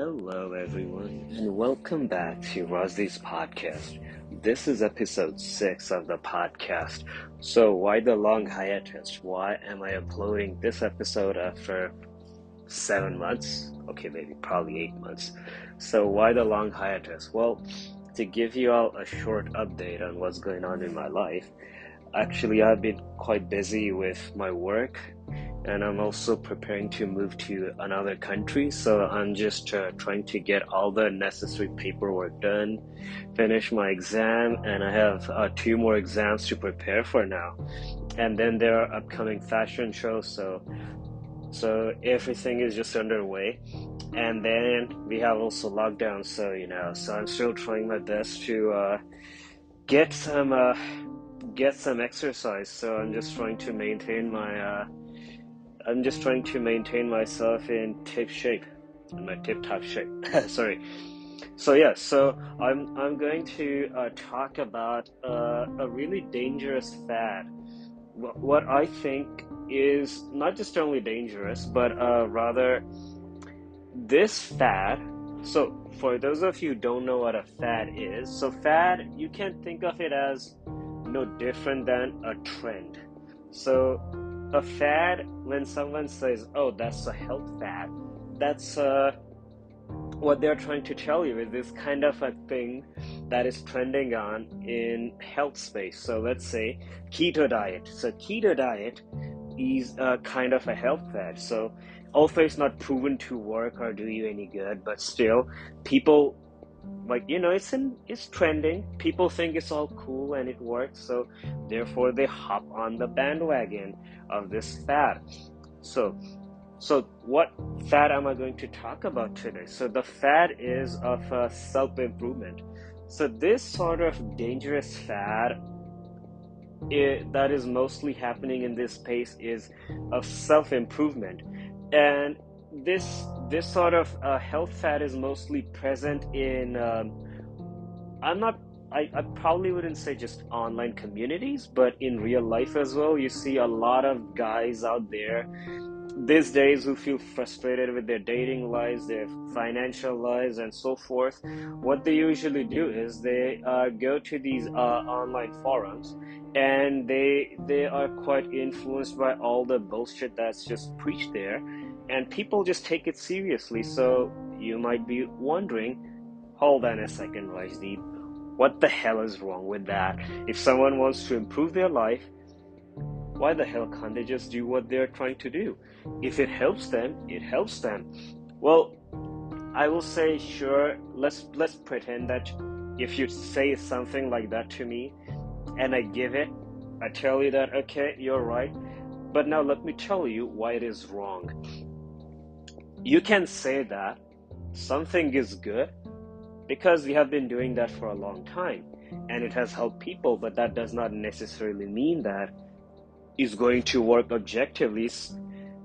Hello, everyone, and welcome back to Rozdy's podcast. This is episode six of the podcast. So, why the long hiatus? Why am I uploading this episode after seven months? Okay, maybe probably eight months. So, why the long hiatus? Well, to give you all a short update on what's going on in my life, actually, I've been quite busy with my work and I'm also preparing to move to another country. So I'm just uh, trying to get all the necessary paperwork done, finish my exam, and I have uh, two more exams to prepare for now. And then there are upcoming fashion shows, so so everything is just underway. And then we have also lockdown, so you know, so I'm still trying my best to uh, get some uh, get some exercise. So I'm just trying to maintain my uh, I'm just trying to maintain myself in tip shape, in my tip top shape. Sorry. So yeah, so I'm I'm going to uh, talk about uh, a really dangerous fad. What I think is not just only dangerous, but uh, rather this fad. So for those of you don't know what a fad is, so fad you can think of it as no different than a trend. So a fad when someone says oh that's a health fad. That's uh, what they're trying to tell you is this kind of a thing that is trending on in health space. So let's say keto diet. So keto diet is a kind of a health fad. So although it's not proven to work or do you any good but still people like you know it's in it's trending. People think it's all cool and it works so therefore they hop on the bandwagon of this fad. So so what fad am i going to talk about today? So the fad is of uh, self-improvement. So this sort of dangerous fad it, that is mostly happening in this space is of self-improvement. And this this sort of uh, health fad is mostly present in um, i'm not I, I probably wouldn't say just online communities but in real life as well you see a lot of guys out there these days who feel frustrated with their dating lives their financial lives and so forth what they usually do is they uh, go to these uh, online forums and they they are quite influenced by all the bullshit that's just preached there and people just take it seriously. So you might be wondering, hold on a second, Rajdeep, what the hell is wrong with that? If someone wants to improve their life, why the hell can't they just do what they're trying to do? If it helps them, it helps them. Well, I will say, sure, let's let's pretend that if you say something like that to me and I give it, I tell you that okay, you're right. But now let me tell you why it is wrong you can say that something is good because we have been doing that for a long time and it has helped people, but that does not necessarily mean that is going to work objectively.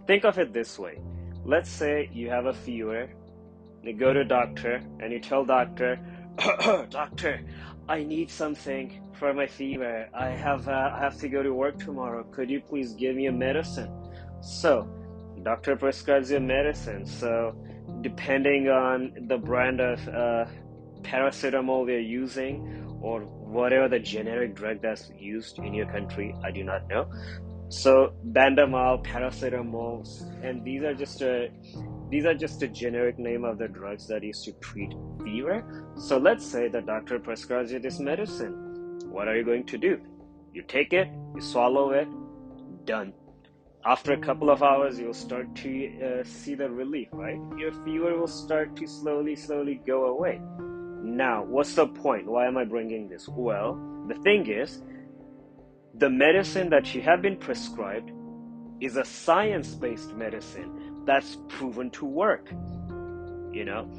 Think of it this way. Let's say you have a fever, you go to a doctor and you tell doctor, doctor, I need something for my fever. I have uh, I have to go to work tomorrow. Could you please give me a medicine? So doctor prescribes you a medicine. So, depending on the brand of uh, paracetamol they're using or whatever the generic drug that's used in your country, I do not know. So, Bandamol, paracetamol, and these are just a these are just a generic name of the drugs that used to treat fever. So let's say the doctor prescribes you this medicine. What are you going to do? You take it, you swallow it, done after a couple of hours you'll start to uh, see the relief right your fever will start to slowly slowly go away now what's the point? Why am i bringing this? Well the thing is the medicine that you have been prescribed is a science-based medicine that's proven to work you know?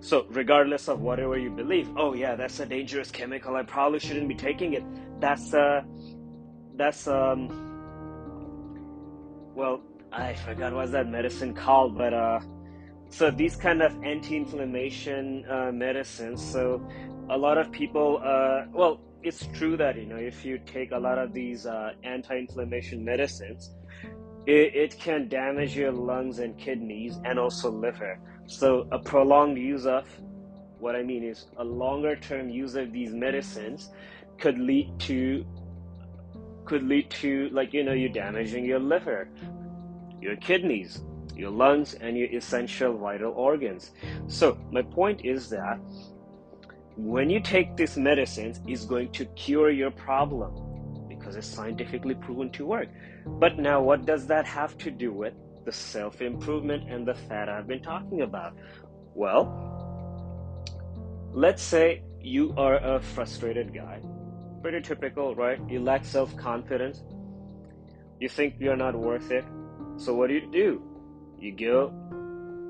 So regardless of whatever you believe oh yeah that's a dangerous chemical i probably shouldn't be taking it that's uh that's um well, I forgot what's that medicine called, but uh, so these kind of anti-inflammation uh, medicines. So a lot of people, uh, well, it's true that you know if you take a lot of these uh, anti-inflammation medicines, it, it can damage your lungs and kidneys and also liver. So, a prolonged use of what I mean is a longer term use of these medicines could lead to could lead to like you know you damaging your liver, your kidneys, your lungs and your essential vital organs. So my point is that when you take these medicines it's going to cure your problem because it's scientifically proven to work. But now what does that have to do with the self-improvement and the fat I've been talking about? Well, let's say you are a frustrated guy pretty typical right you lack self-confidence you think you're not worth it so what do you do you go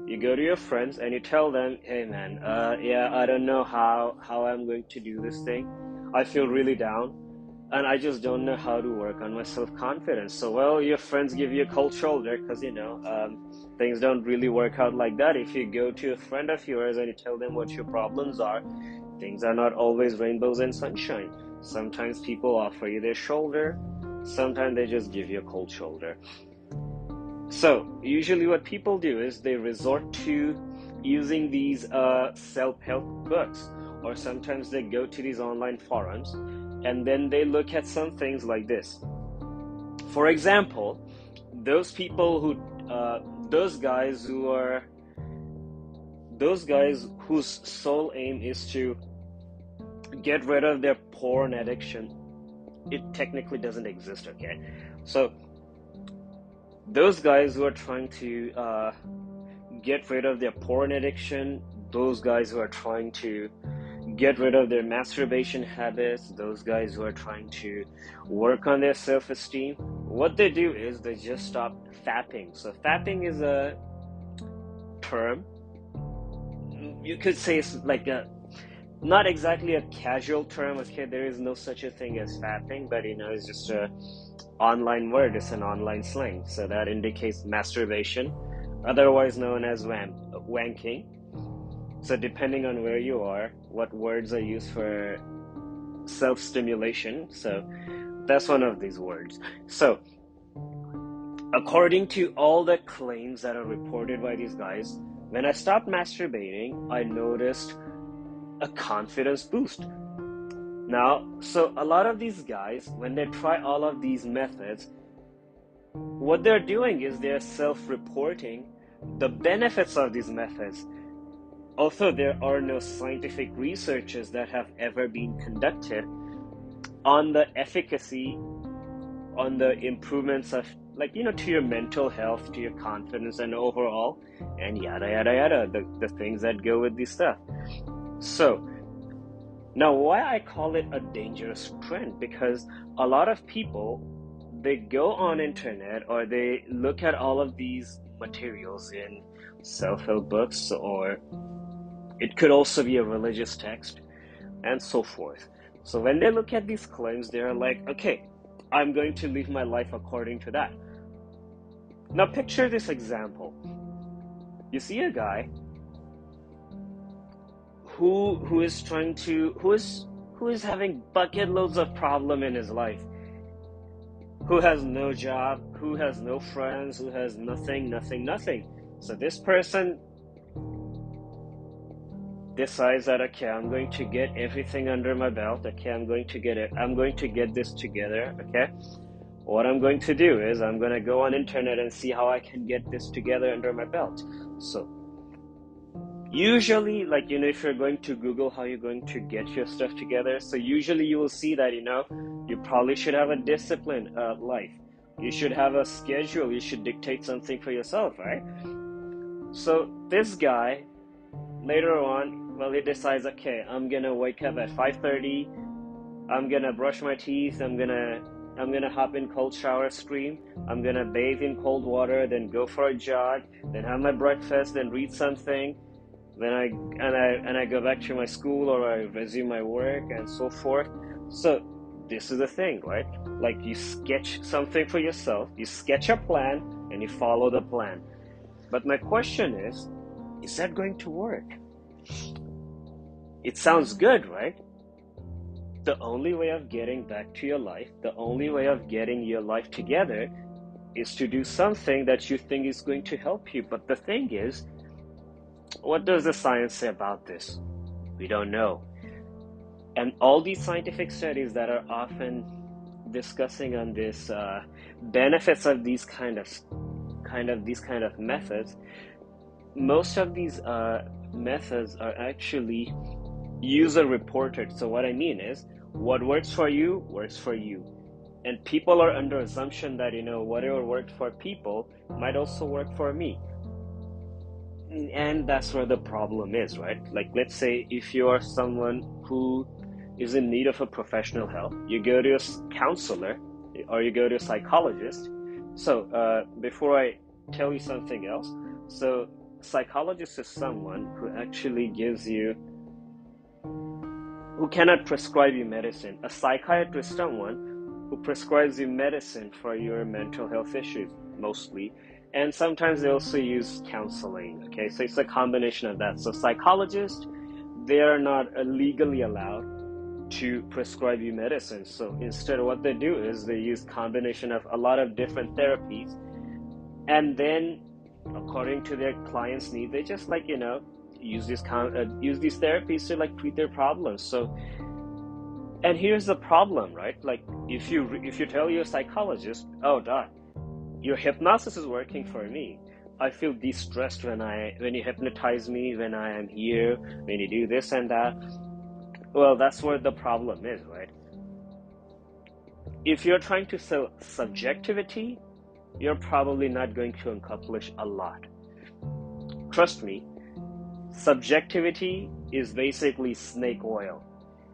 you go to your friends and you tell them hey man uh, yeah i don't know how how i'm going to do this thing i feel really down and i just don't know how to work on my self-confidence so well your friends give you a cold shoulder because you know um, things don't really work out like that. If you go to a friend of yours and you tell them what your problems are, things are not always rainbows and sunshine. Sometimes people offer you their shoulder, sometimes they just give you a cold shoulder. So, usually, what people do is they resort to using these uh, self help books, or sometimes they go to these online forums and then they look at some things like this. For example, those people who uh, those guys who are those guys whose sole aim is to get rid of their porn addiction it technically doesn't exist okay so those guys who are trying to uh, get rid of their porn addiction those guys who are trying to get rid of their masturbation habits those guys who are trying to work on their self-esteem what they do is they just stop fapping. So fapping is a term. You could say it's like a not exactly a casual term. Okay, there is no such a thing as fapping, but you know, it's just a online word. It's an online slang, so that indicates masturbation, otherwise known as wank, wanking. So depending on where you are, what words are used for self-stimulation. So that's one of these words. So According to all the claims that are reported by these guys, when I stopped masturbating, I noticed a confidence boost. Now, so a lot of these guys, when they try all of these methods, what they're doing is they're self reporting the benefits of these methods. Although there are no scientific researches that have ever been conducted on the efficacy, on the improvements of like you know to your mental health to your confidence and overall and yada yada yada the, the things that go with this stuff so now why i call it a dangerous trend because a lot of people they go on internet or they look at all of these materials in self-help books or it could also be a religious text and so forth so when they look at these claims they're like okay I'm going to live my life according to that. Now picture this example. You see a guy who who is trying to who is who is having bucket loads of problem in his life. Who has no job, who has no friends, who has nothing, nothing, nothing. So this person decides that okay i'm going to get everything under my belt okay i'm going to get it i'm going to get this together okay what i'm going to do is i'm going to go on internet and see how i can get this together under my belt so usually like you know if you're going to google how you're going to get your stuff together so usually you will see that you know you probably should have a disciplined uh, life. You should have a schedule. You should dictate something for yourself right? So this guy later on well he decides okay i'm gonna wake up at 5.30 i'm gonna brush my teeth. I'm gonna i'm gonna hop in cold shower stream i'm gonna bathe in cold water then go for a jog then have my breakfast then read something then i and i and i go back to my school or i resume my work and so forth so this is the thing right like you sketch something for yourself you sketch a plan and you follow the plan but my question is is that going to work it sounds good, right? The only way of getting back to your life, the only way of getting your life together is to do something that you think is going to help you. But the thing is, what does the science say about this? We don't know. And all these scientific studies that are often discussing on this uh, benefits of these kind of kind of these kind of methods, most of these uh, methods are actually user reported. So what I mean is, what works for you works for you, and people are under assumption that you know whatever worked for people might also work for me and that's where the problem is right? Like let's say if you are someone who is in need of a professional help you go to a counselor or you go to a psychologist. So uh, before i tell you something else so psychologist is someone who actually gives you who cannot prescribe you medicine. A psychiatrist is someone who prescribes you medicine for your mental health issues mostly and sometimes they also use counseling okay? So it's a combination of that. So psychologists they are not legally allowed to prescribe you medicine. So instead what they do is they use combination of a lot of different therapies. And then according to their clients need they just like you know use these con- uh, use these therapies to like treat their problems. So and here's the problem right? Like if you if you tell your psychologist oh doc your hypnosis is working for me. I feel de-stressed when I when you hypnotize me, when I am here, when you do this and that. Well, that's where the problem is, right? If you're trying to sell subjectivity, you're probably not going to accomplish a lot. Trust me, subjectivity is basically snake oil.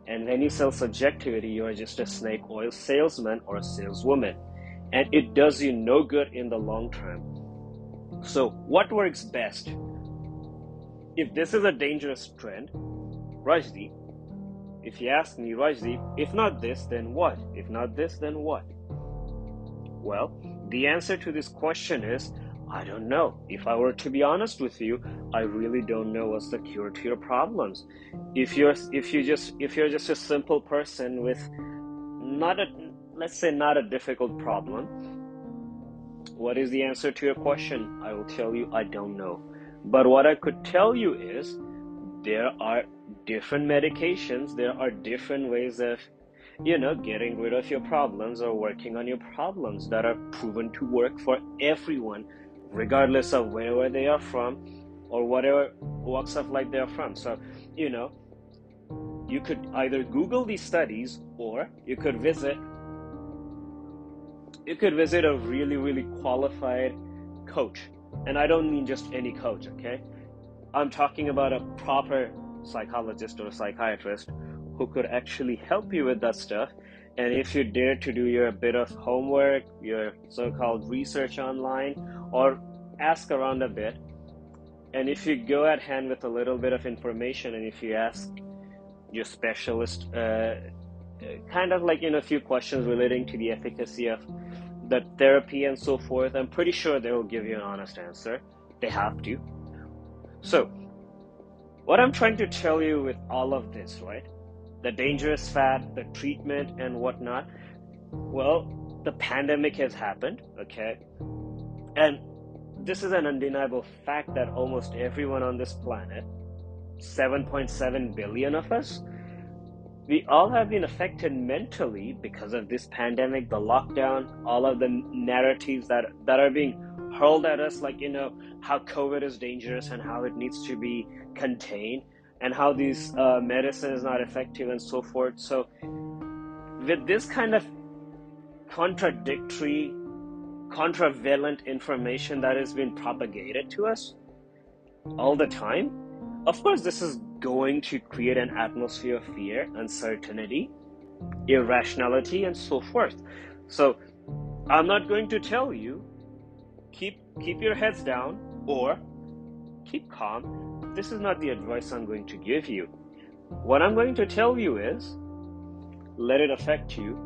And when you sell subjectivity, you are just a snake oil salesman or a saleswoman and it does you no good in the long term. So, what works best? If this is a dangerous trend, Rajdeep, if you ask me, Rajdeep, if not this, then what? If not this, then what? Well, the answer to this question is I don't know. If I were to be honest with you, I really don't know what's the cure to your problems. If you're if you just if you're just a simple person with not a let's say not a difficult problem. What is the answer to your question? I will tell you I don't know. But what I could tell you is there are different medications, there are different ways of you know, getting rid of your problems or working on your problems that are proven to work for everyone, regardless of wherever they are from or whatever walks of life they are from. So, you know, you could either Google these studies or you could visit you could visit a really, really qualified coach. And I don't mean just any coach, okay? I'm talking about a proper psychologist or psychiatrist who could actually help you with that stuff. And if you dare to do your bit of homework, your so called research online, or ask around a bit, and if you go at hand with a little bit of information and if you ask your specialist, uh, kind of like in a few questions relating to the efficacy of the therapy and so forth, I'm pretty sure they will give you an honest answer. They have to. So, what I'm trying to tell you with all of this, right? The dangerous fat, the treatment, and whatnot. Well, the pandemic has happened, okay? And this is an undeniable fact that almost everyone on this planet, 7.7 billion of us, we all have been affected mentally because of this pandemic, the lockdown, all of the narratives that that are being hurled at us, like you know how COVID is dangerous and how it needs to be contained, and how this uh, medicine is not effective and so forth. So, with this kind of contradictory, contravalent information that has been propagated to us all the time, of course, this is going to create an atmosphere of fear, uncertainty, irrationality, and so forth. So, I'm not going to tell you keep keep your heads down or keep calm. This is not the advice I'm going to give you. What I'm going to tell you is let it affect you.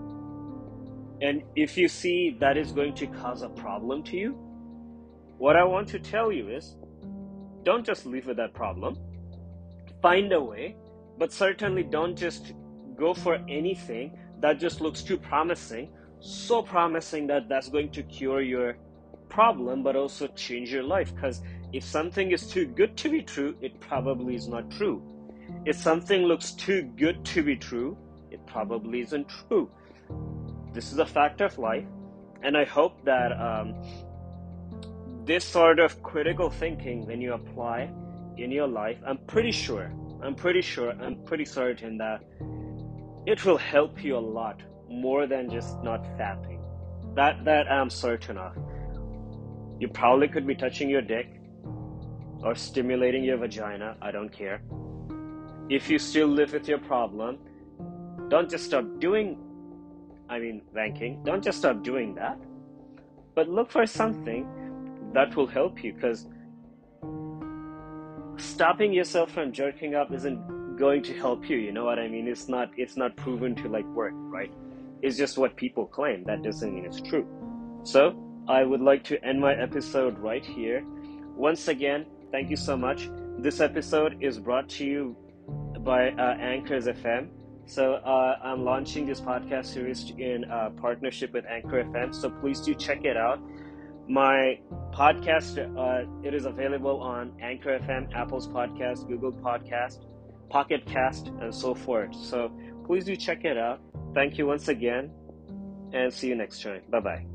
And if you see that is going to cause a problem to you, what I want to tell you is don't just live with that problem find a way, but certainly don't just go for anything that just looks too promising, so promising that that's going to cure your problem, but also change your life. Because if something is too good to be true, it probably is not true. If something looks too good to be true, it probably isn't true. This is a fact of life, and I hope that um, this sort of critical thinking, when you apply in your life, I'm pretty sure, I'm pretty sure, I'm pretty certain that it will help you a lot more than just not fapping. That that I'm certain of. You probably could be touching your dick or stimulating your vagina, I don't care. If you still live with your problem, don't just stop doing I mean wanking. Don't just stop doing that. But look for something that will help you because stopping yourself from jerking up isn't going to help you you know what i mean? It's not it's not proven to like work right? It's just what people claim that doesn't mean it's true. So i would like to end my episode right here. Once again thank you so much. This episode is brought to you by uh, anchors fm so uh, i'm launching this podcast series in uh, partnership with anchor fm so please do check it out my podcast uh, it is available on Anchor FM, Apple's Podcast, Google Podcast, Pocket Cast, and so forth. So please do check it out. Thank you once again, and see you next time. Bye bye.